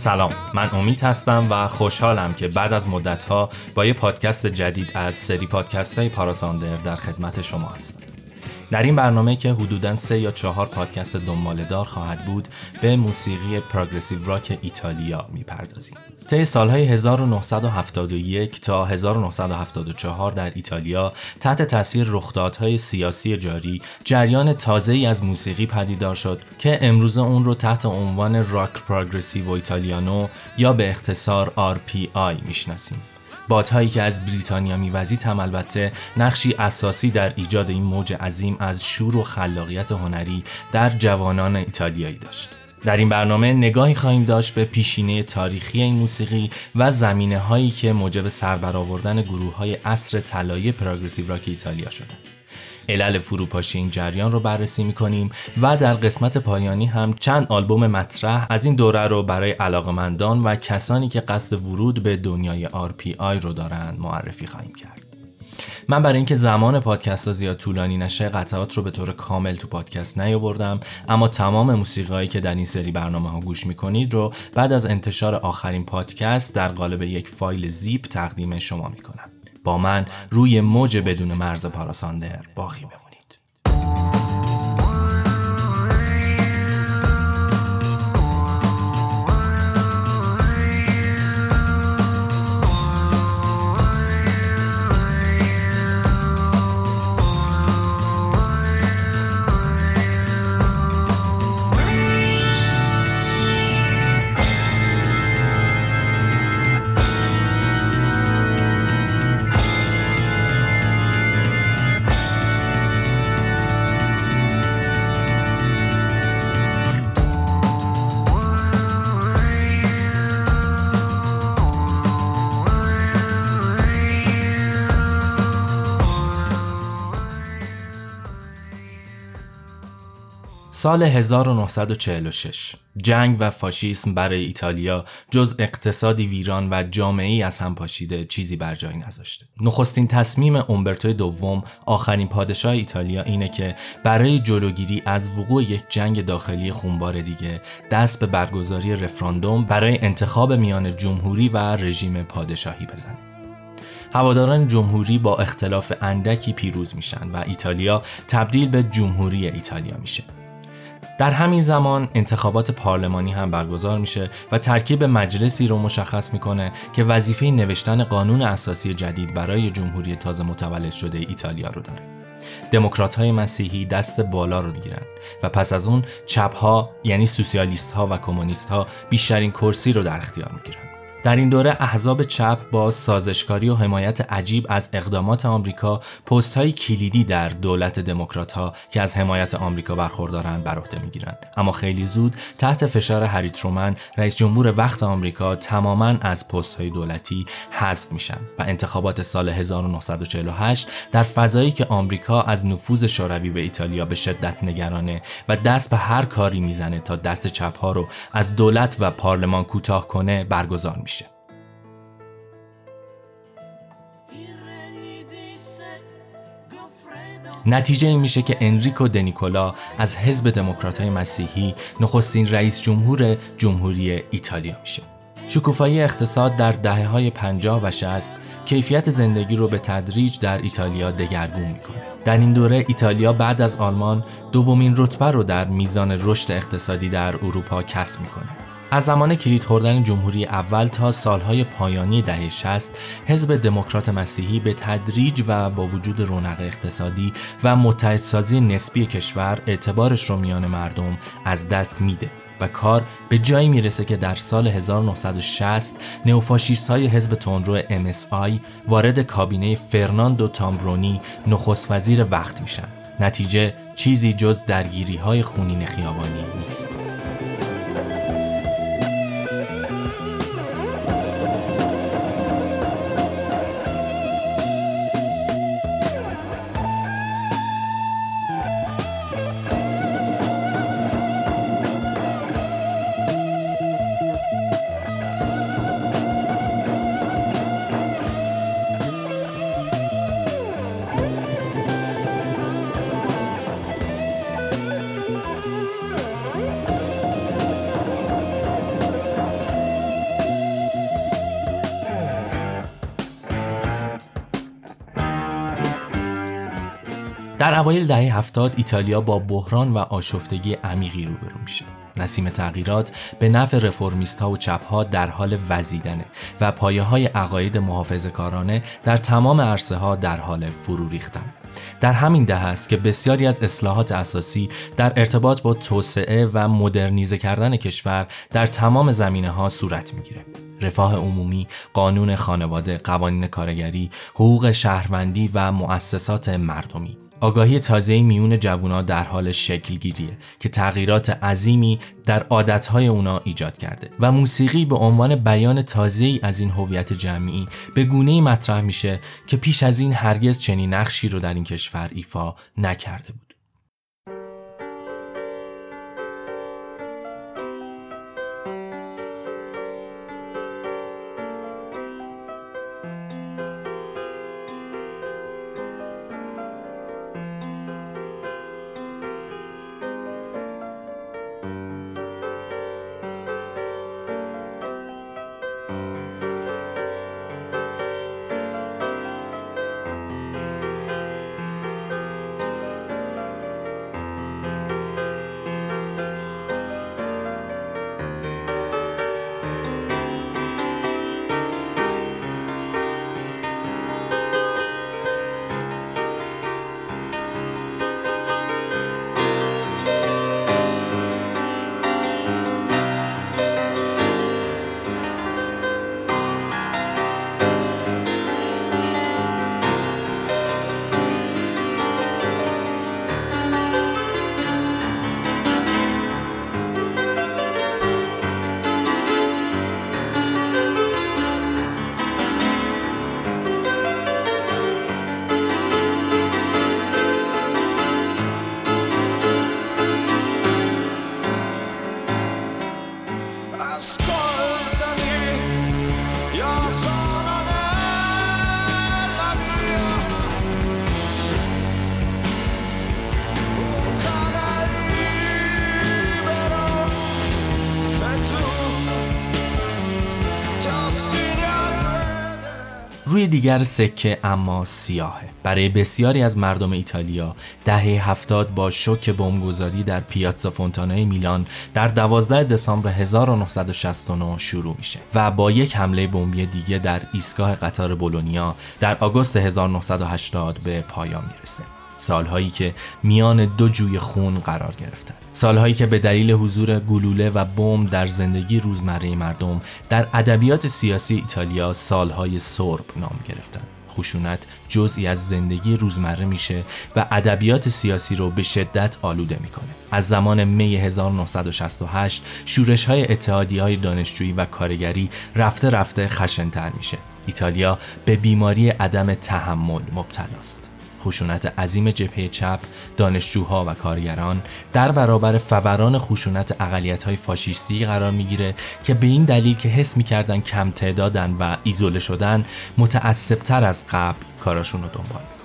سلام من امید هستم و خوشحالم که بعد از مدتها با یه پادکست جدید از سری پادکست های پاراساندر در خدمت شما هستم. در این برنامه که حدوداً سه یا چهار پادکست دنبالدار خواهد بود به موسیقی پروگرسیو راک ایتالیا می‌پردازیم طی سالهای 1971 تا 1974 در ایتالیا تحت تاثیر رخدادهای سیاسی جاری جریان تازه ای از موسیقی پدیدار شد که امروزه اون رو تحت عنوان راک پروگرسیو ایتالیانو یا به اختصار RPI می‌شناسیم. بادهایی که از بریتانیا میوزید هم البته نقشی اساسی در ایجاد این موج عظیم از شور و خلاقیت هنری در جوانان ایتالیایی داشت. در این برنامه نگاهی خواهیم داشت به پیشینه تاریخی این موسیقی و زمینه هایی که موجب سربرآوردن گروه های عصر طلایی پروگرسیو راک ایتالیا شدند. علل فروپاشی این جریان رو بررسی می‌کنیم و در قسمت پایانی هم چند آلبوم مطرح از این دوره رو برای علاقمندان و کسانی که قصد ورود به دنیای RPI رو دارند معرفی خواهیم کرد. من برای اینکه زمان پادکست ها زیاد طولانی نشه قطعات رو به طور کامل تو پادکست نیاوردم اما تمام موسیقی که در این سری برنامه ها گوش می‌کنید رو بعد از انتشار آخرین پادکست در قالب یک فایل زیپ تقدیم شما می‌کنم با من روی موج بدون مرز پاراساندر باقی بمونید سال 1946 جنگ و فاشیسم برای ایتالیا جز اقتصادی ویران و جامعی از هم پاشیده چیزی بر جای نذاشته. نخستین تصمیم اومبرتو دوم آخرین پادشاه ایتالیا اینه که برای جلوگیری از وقوع یک جنگ داخلی خونبار دیگه دست به برگزاری رفراندوم برای انتخاب میان جمهوری و رژیم پادشاهی بزنه. هواداران جمهوری با اختلاف اندکی پیروز میشن و ایتالیا تبدیل به جمهوری ایتالیا میشه. در همین زمان انتخابات پارلمانی هم برگزار میشه و ترکیب مجلسی رو مشخص می‌کنه که وظیفه نوشتن قانون اساسی جدید برای جمهوری تازه متولد شده ایتالیا رو داره. دموکرات های مسیحی دست بالا رو می‌گیرن و پس از اون چپ ها یعنی سوسیالیست ها و کمونیست ها بیشترین کرسی رو در اختیار می‌گیرن. در این دوره احزاب چپ با سازشکاری و حمایت عجیب از اقدامات آمریکا پست های کلیدی در دولت دموکرات ها که از حمایت آمریکا برخوردارند بر عهده می‌گیرند. اما خیلی زود تحت فشار هری ترومن رئیس جمهور وقت آمریکا تماما از پست های دولتی حذف میشن و انتخابات سال 1948 در فضایی که آمریکا از نفوذ شوروی به ایتالیا به شدت نگرانه و دست به هر کاری می‌زنه تا دست چپ ها رو از دولت و پارلمان کوتاه کنه برگزار میشه. نتیجه این میشه که انریکو دنیکولا از حزب دموکراتای مسیحی نخستین رئیس جمهور جمهوری ایتالیا میشه. شکوفایی اقتصاد در دهه های 50 و 60 کیفیت زندگی رو به تدریج در ایتالیا دگرگون می‌کنه. در این دوره ایتالیا بعد از آلمان دومین رتبه رو در میزان رشد اقتصادی در اروپا کسب می‌کنه. از زمان کلید خوردن جمهوری اول تا سالهای پایانی دهه 60 حزب دموکرات مسیحی به تدریج و با وجود رونق اقتصادی و متحدسازی نسبی کشور اعتبارش رو میان مردم از دست میده و کار به جایی می‌رسه که در سال 1960 نئوفاشیست های حزب تندرو MSI وارد کابینه فرناندو تامبرونی نخست وزیر وقت میشن. نتیجه چیزی جز درگیری های خونین خیابانی نیست. در اوایل دهه هفتاد ایتالیا با بحران و آشفتگی عمیقی روبرو میشه نسیم تغییرات به نفع رفرمیست ها و چپ ها در حال وزیدنه و پایه های عقاید محافظ کارانه در تمام عرصه ها در حال فرو ریختن. در همین دهه است که بسیاری از اصلاحات اساسی در ارتباط با توسعه و مدرنیزه کردن کشور در تمام زمینه ها صورت می‌گیره. رفاه عمومی، قانون خانواده، قوانین کارگری، حقوق شهروندی و مؤسسات مردمی آگاهی تازه میون جوونا در حال شکل گیریه که تغییرات عظیمی در عادتهای اونا ایجاد کرده و موسیقی به عنوان بیان تازه از این هویت جمعی به گونه مطرح میشه که پیش از این هرگز چنین نقشی رو در این کشور ایفا نکرده بود. دیگر سکه اما سیاهه. برای بسیاری از مردم ایتالیا دهه هفتاد با شوک بمبگذاری در پیاتزا فونتانای میلان در 12 دسامبر 1969 شروع میشه و با یک حمله بمبی دیگه در ایستگاه قطار بولونیا در آگوست 1980 به پایان می‌رسه. سالهایی که میان دو جوی خون قرار گرفتن سالهایی که به دلیل حضور گلوله و بمب در زندگی روزمره مردم در ادبیات سیاسی ایتالیا سالهای سرب نام گرفتن خشونت جزئی از زندگی روزمره میشه و ادبیات سیاسی رو به شدت آلوده می‌کنه. از زمان می 1968 شورش های اتحادی های دانشجویی و کارگری رفته رفته خشنتر میشه. ایتالیا به بیماری عدم تحمل مبتلاست. خشونت عظیم جبهه چپ، دانشجوها و کارگران در برابر فوران خشونت های فاشیستی قرار می‌گیره که به این دلیل که حس می‌کردن کم تعدادن و ایزوله شدن متعصبتر از قبل کاراشون رو دنبال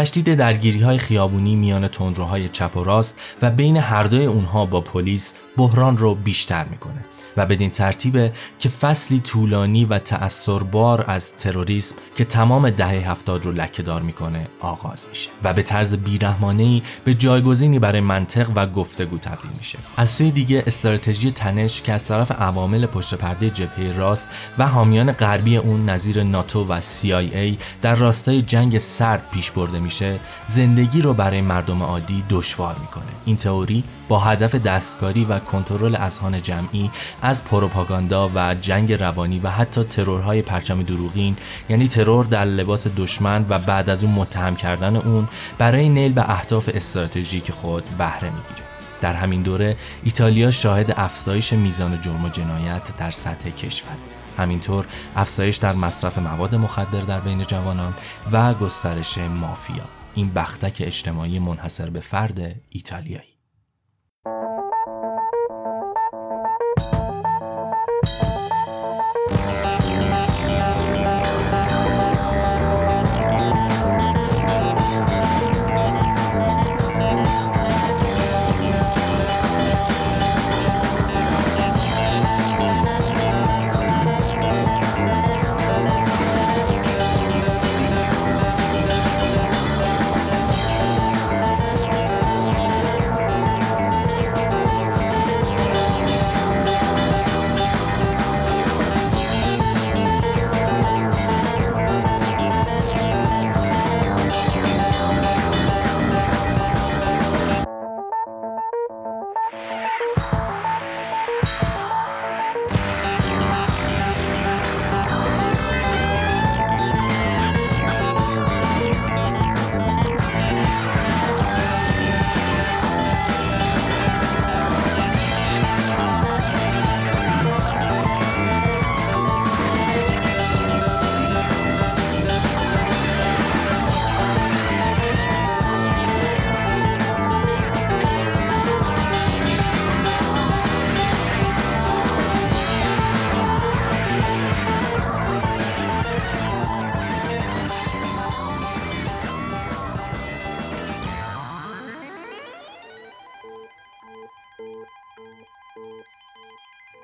تشدید درگیری های خیابونی میان تندروهای چپ و راست و بین هر دوی اونها با پلیس بحران رو بیشتر می‌کنه. و بدین ترتیبه که فصلی طولانی و تأثربار از تروریسم که تمام دهه هفتاد رو لکهدار می‌کنه آغاز میشه و به طرز بیرحمانه به جایگزینی برای منطق و گفتگو تبدیل میشه. از سوی دیگه استراتژی تنش که از طرف عوامل پشت پرده جبهه راست و حامیان غربی اون نظیر ناتو و CIA در راستای جنگ سرد پیش برده میشه زندگی رو برای مردم عادی دشوار می‌کنه. این تئوری با هدف دستکاری و کنترل اذهان جمعی از پروپاگاندا و جنگ روانی و حتی ترورهای پرچم دروغین یعنی ترور در لباس دشمن و بعد از اون متهم کردن اون برای نیل به اهداف استراتژیک خود بهره می‌گیره. در همین دوره ایتالیا شاهد افزایش میزان جرم و جنایت در سطح کشور. همینطور افزایش در مصرف مواد مخدر در بین جوانان و گسترش مافیا. این بختک اجتماعی منحصر به فرد ایتالیایی.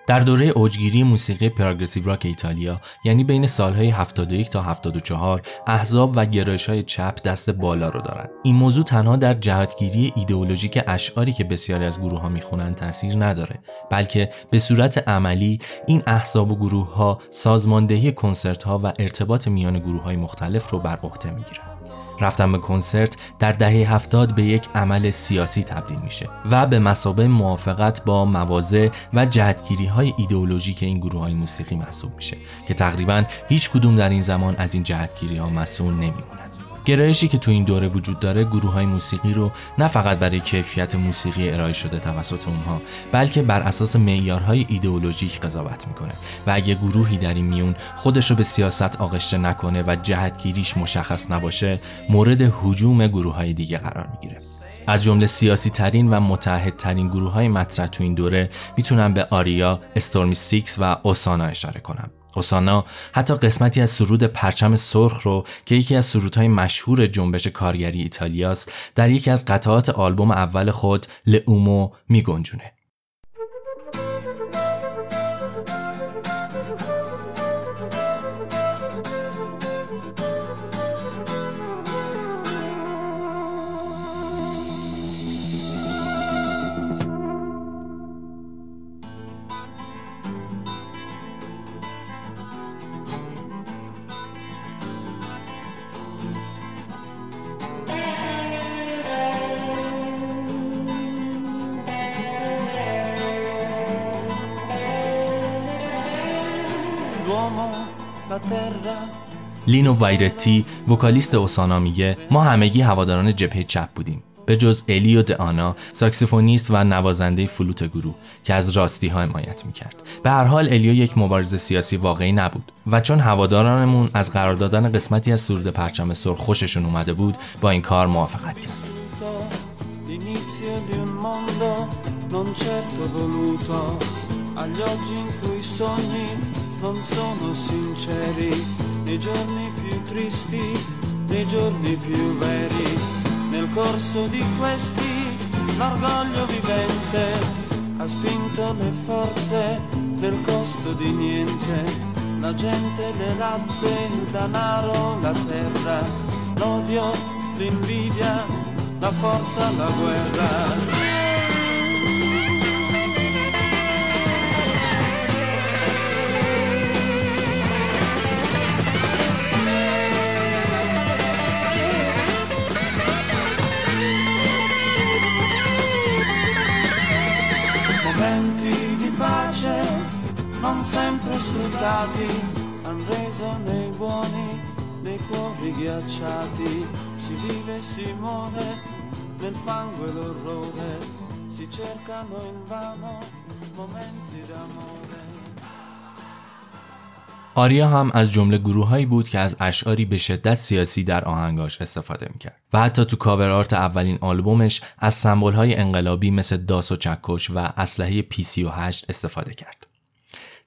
در دوره اوجگیری موسیقی پراگرسیو راک ایتالیا یعنی بین سالهای 71 تا 74 احزاب و گرایش های چپ دست بالا رو دارند. این موضوع تنها در جهتگیری ایدئولوژیک اشعاری که بسیاری از گروه ها می‌خونن تاثیر نداره بلکه به صورت عملی این احزاب و گروه ها سازماندهی کنسرت ها و ارتباط میان گروه های مختلف رو بر عهده می‌گیرن. رفتن به کنسرت در دهه هفتاد به یک عمل سیاسی تبدیل میشه و به مسابه موافقت با مواضع و جهتگیری های ایدئولوژیک این گروه های موسیقی محسوب میشه که تقریبا هیچ کدوم در این زمان از این جهتگیری ها مسئول نمیمونه گرایشی که تو این دوره وجود داره گروه های موسیقی رو نه فقط برای کیفیت موسیقی ارائه شده توسط اونها بلکه بر اساس معیارهای ایدئولوژیک قضاوت می‌کنه و اگه گروهی در این میون خودش رو به سیاست آغشته نکنه و جهتگیریش مشخص نباشه مورد حجوم گروه های دیگه قرار می‌گیره از جمله سیاسی ترین و متعهد ترین گروه های مطرح تو این دوره می‌تونم به Area، Stormy Six و Osanna اشاره کنم. Osanna حتی قسمتی از سرود پرچم سرخ رو که یکی از سرودهای مشهور جنبش کارگری ایتالیاست در یکی از قطعات آلبوم اول خود L'uomo میگنجونه. لینو وایرتی vocalist Osanna میگه ما همگی هواداران جبهه چپ بودیم. به جز الیو آنا saxophonist و نوازنده فلوت گروه که از راستی ها حمایت می‌کرد. به هر حال الیو یک مبارز سیاسی واقعی نبود و چون هوادارانمون از قرار دادن قسمتی از سرود پرچم سرخ خوششون اومده بود با این کار موافقت کرد. Non sono sinceri, nei giorni più tristi, nei giorni più veri. Nel corso di questi l'orgoglio vivente ha spinto le forze del costo di niente. La gente, le razze, il denaro, la terra, l'odio, l'invidia, la forza, la guerra. Cuori ghiacciati si vive e si muore nel fango e l'orrore si cercano in vano momenti d'amore Area هم از جمله گروههایی بود که از اشعاری به شدت سیاسی در آهنگاش استفاده می‌کرد. و حتی تو cover art اولین آلبومش از سمبولهای انقلابی مثل داس و چکش و اسلحه P سی و هشت استفاده کرد.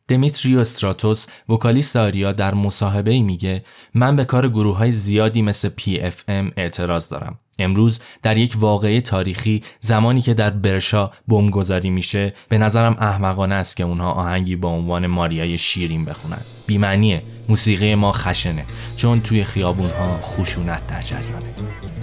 دمیتریو استراتوس vocalist Area در مصاحبه میگه من به کار گروه های زیادی مثل PFM اعتراض دارم. امروز در یک واقعه تاریخی زمانی که در برشا بمبگذاری میشه به نظرم احمقانه است که اونها آهنگی با عنوان ماریای شیرین بخونن. بیمعنیه موسیقی ما خشنه چون توی خیابون ها خشونت در جریانه.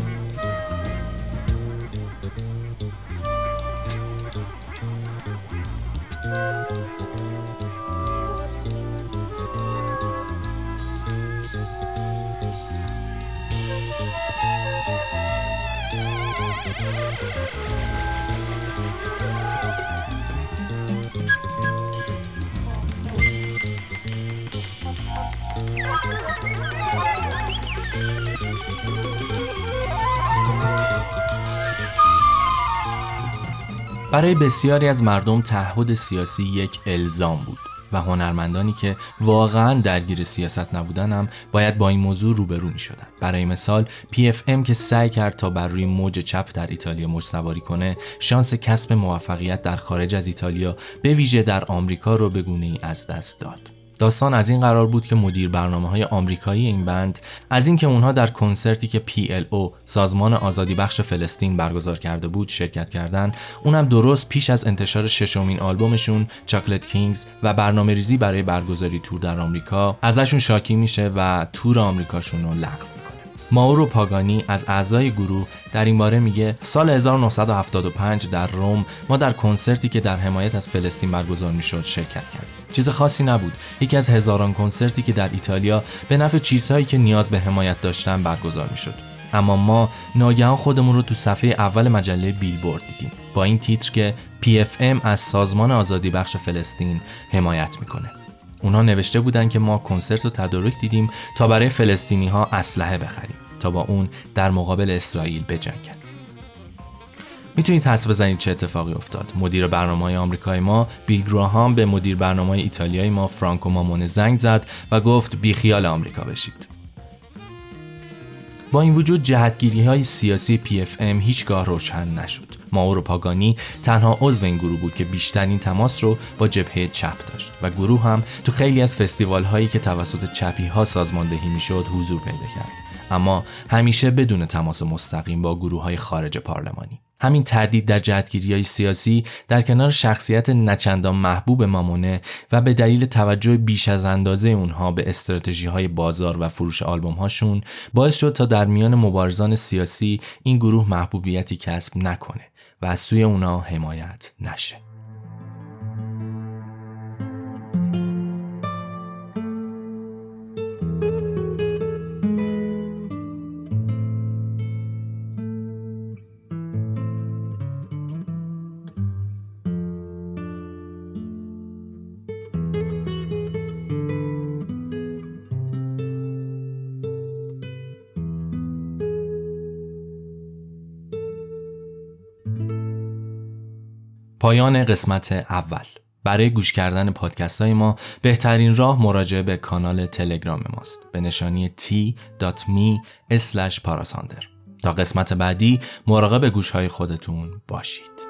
برای بسیاری از مردم تعهد سیاسی یک الزام بود و هنرمندانی که واقعا درگیر سیاست نبودن هم باید با این موضوع روبرو می شدن. برای مثال PFM که سعی کرد تا بر روی موج چپ در ایتالیا موج سواری کنه شانس کسب موفقیت در خارج از ایتالیا به ویژه در آمریکا رو به گونه ای از دست داد. داستان از این قرار بود که مدیر برنامه های آمریکایی این بند از اینکه اونها در کنسرتی که PLO سازمان آزادی بخش فلسطین برگزار کرده بود شرکت کردند اونم درست پیش از انتشار ششمین آلبومشون چاکلت کینگز و برنامه ریزی برای برگزاری تور در آمریکا ازشون شاکی میشه و تور آمریکاشون رو لغو ماورو پاگانی از اعضای گروه در این باره میگه سال 1975 در روم ما در کنسرتی که در حمایت از فلسطین برگزار می‌شد شرکت کردیم. چیز خاصی نبود. یکی از هزاران کنسرتی که در ایتالیا به نفع چیزهایی که نیاز به حمایت داشتن برگزار می‌شد. اما ما ناگهان خودمون رو تو صفحه اول مجله بیلبورد دیدیم. با این تیتر که PFM از سازمان آزادی بخش فلسطین حمایت می‌کنه. اونا نوشته بودن که ما کنسرت رو تدارک دیدیم تا برای فلسطینی ها اسلحه بخریم تا با اون در مقابل اسرائیل بجنگن می‌تونید حس بزنید چه اتفاقی افتاد. مدیر برنامه های آمریکای ما بیل گراهام به مدیر برنامه ایتالیایی ما فرانکو مامون زنگ زد و گفت بیخیال آمریکا بشید. با این وجود جهتگیری های سیاسی PFM هیچگاه روشن نشد. ماورو پاگانی تنها عضو این گروه بود که بیشترین تماس رو با جبهه چپ داشت و گروه هم تو خیلی از فستیوال هایی که توسط چپی ها سازماندهی می‌شد حضور پیدا کرد. اما همیشه بدون تماس مستقیم با گروه های خارج پارلمانی. همین تردید در جهتگیری های سیاسی در کنار شخصیت نچندان محبوب مامونه و به دلیل توجه بیش از اندازه اونها به استراتژی های بازار و فروش آلبوم هاشون باعث شد تا در میان مبارزان سیاسی این گروه محبوبیتی کسب نکنه و از سوی اونا حمایت نشه. پایان قسمت اول. برای گوش کردن پادکست های ما بهترین راه مراجعه به کانال تلگرام ماست. به نشانی t.me parasander. تا قسمت بعدی مراقب گوش های خودتون باشید.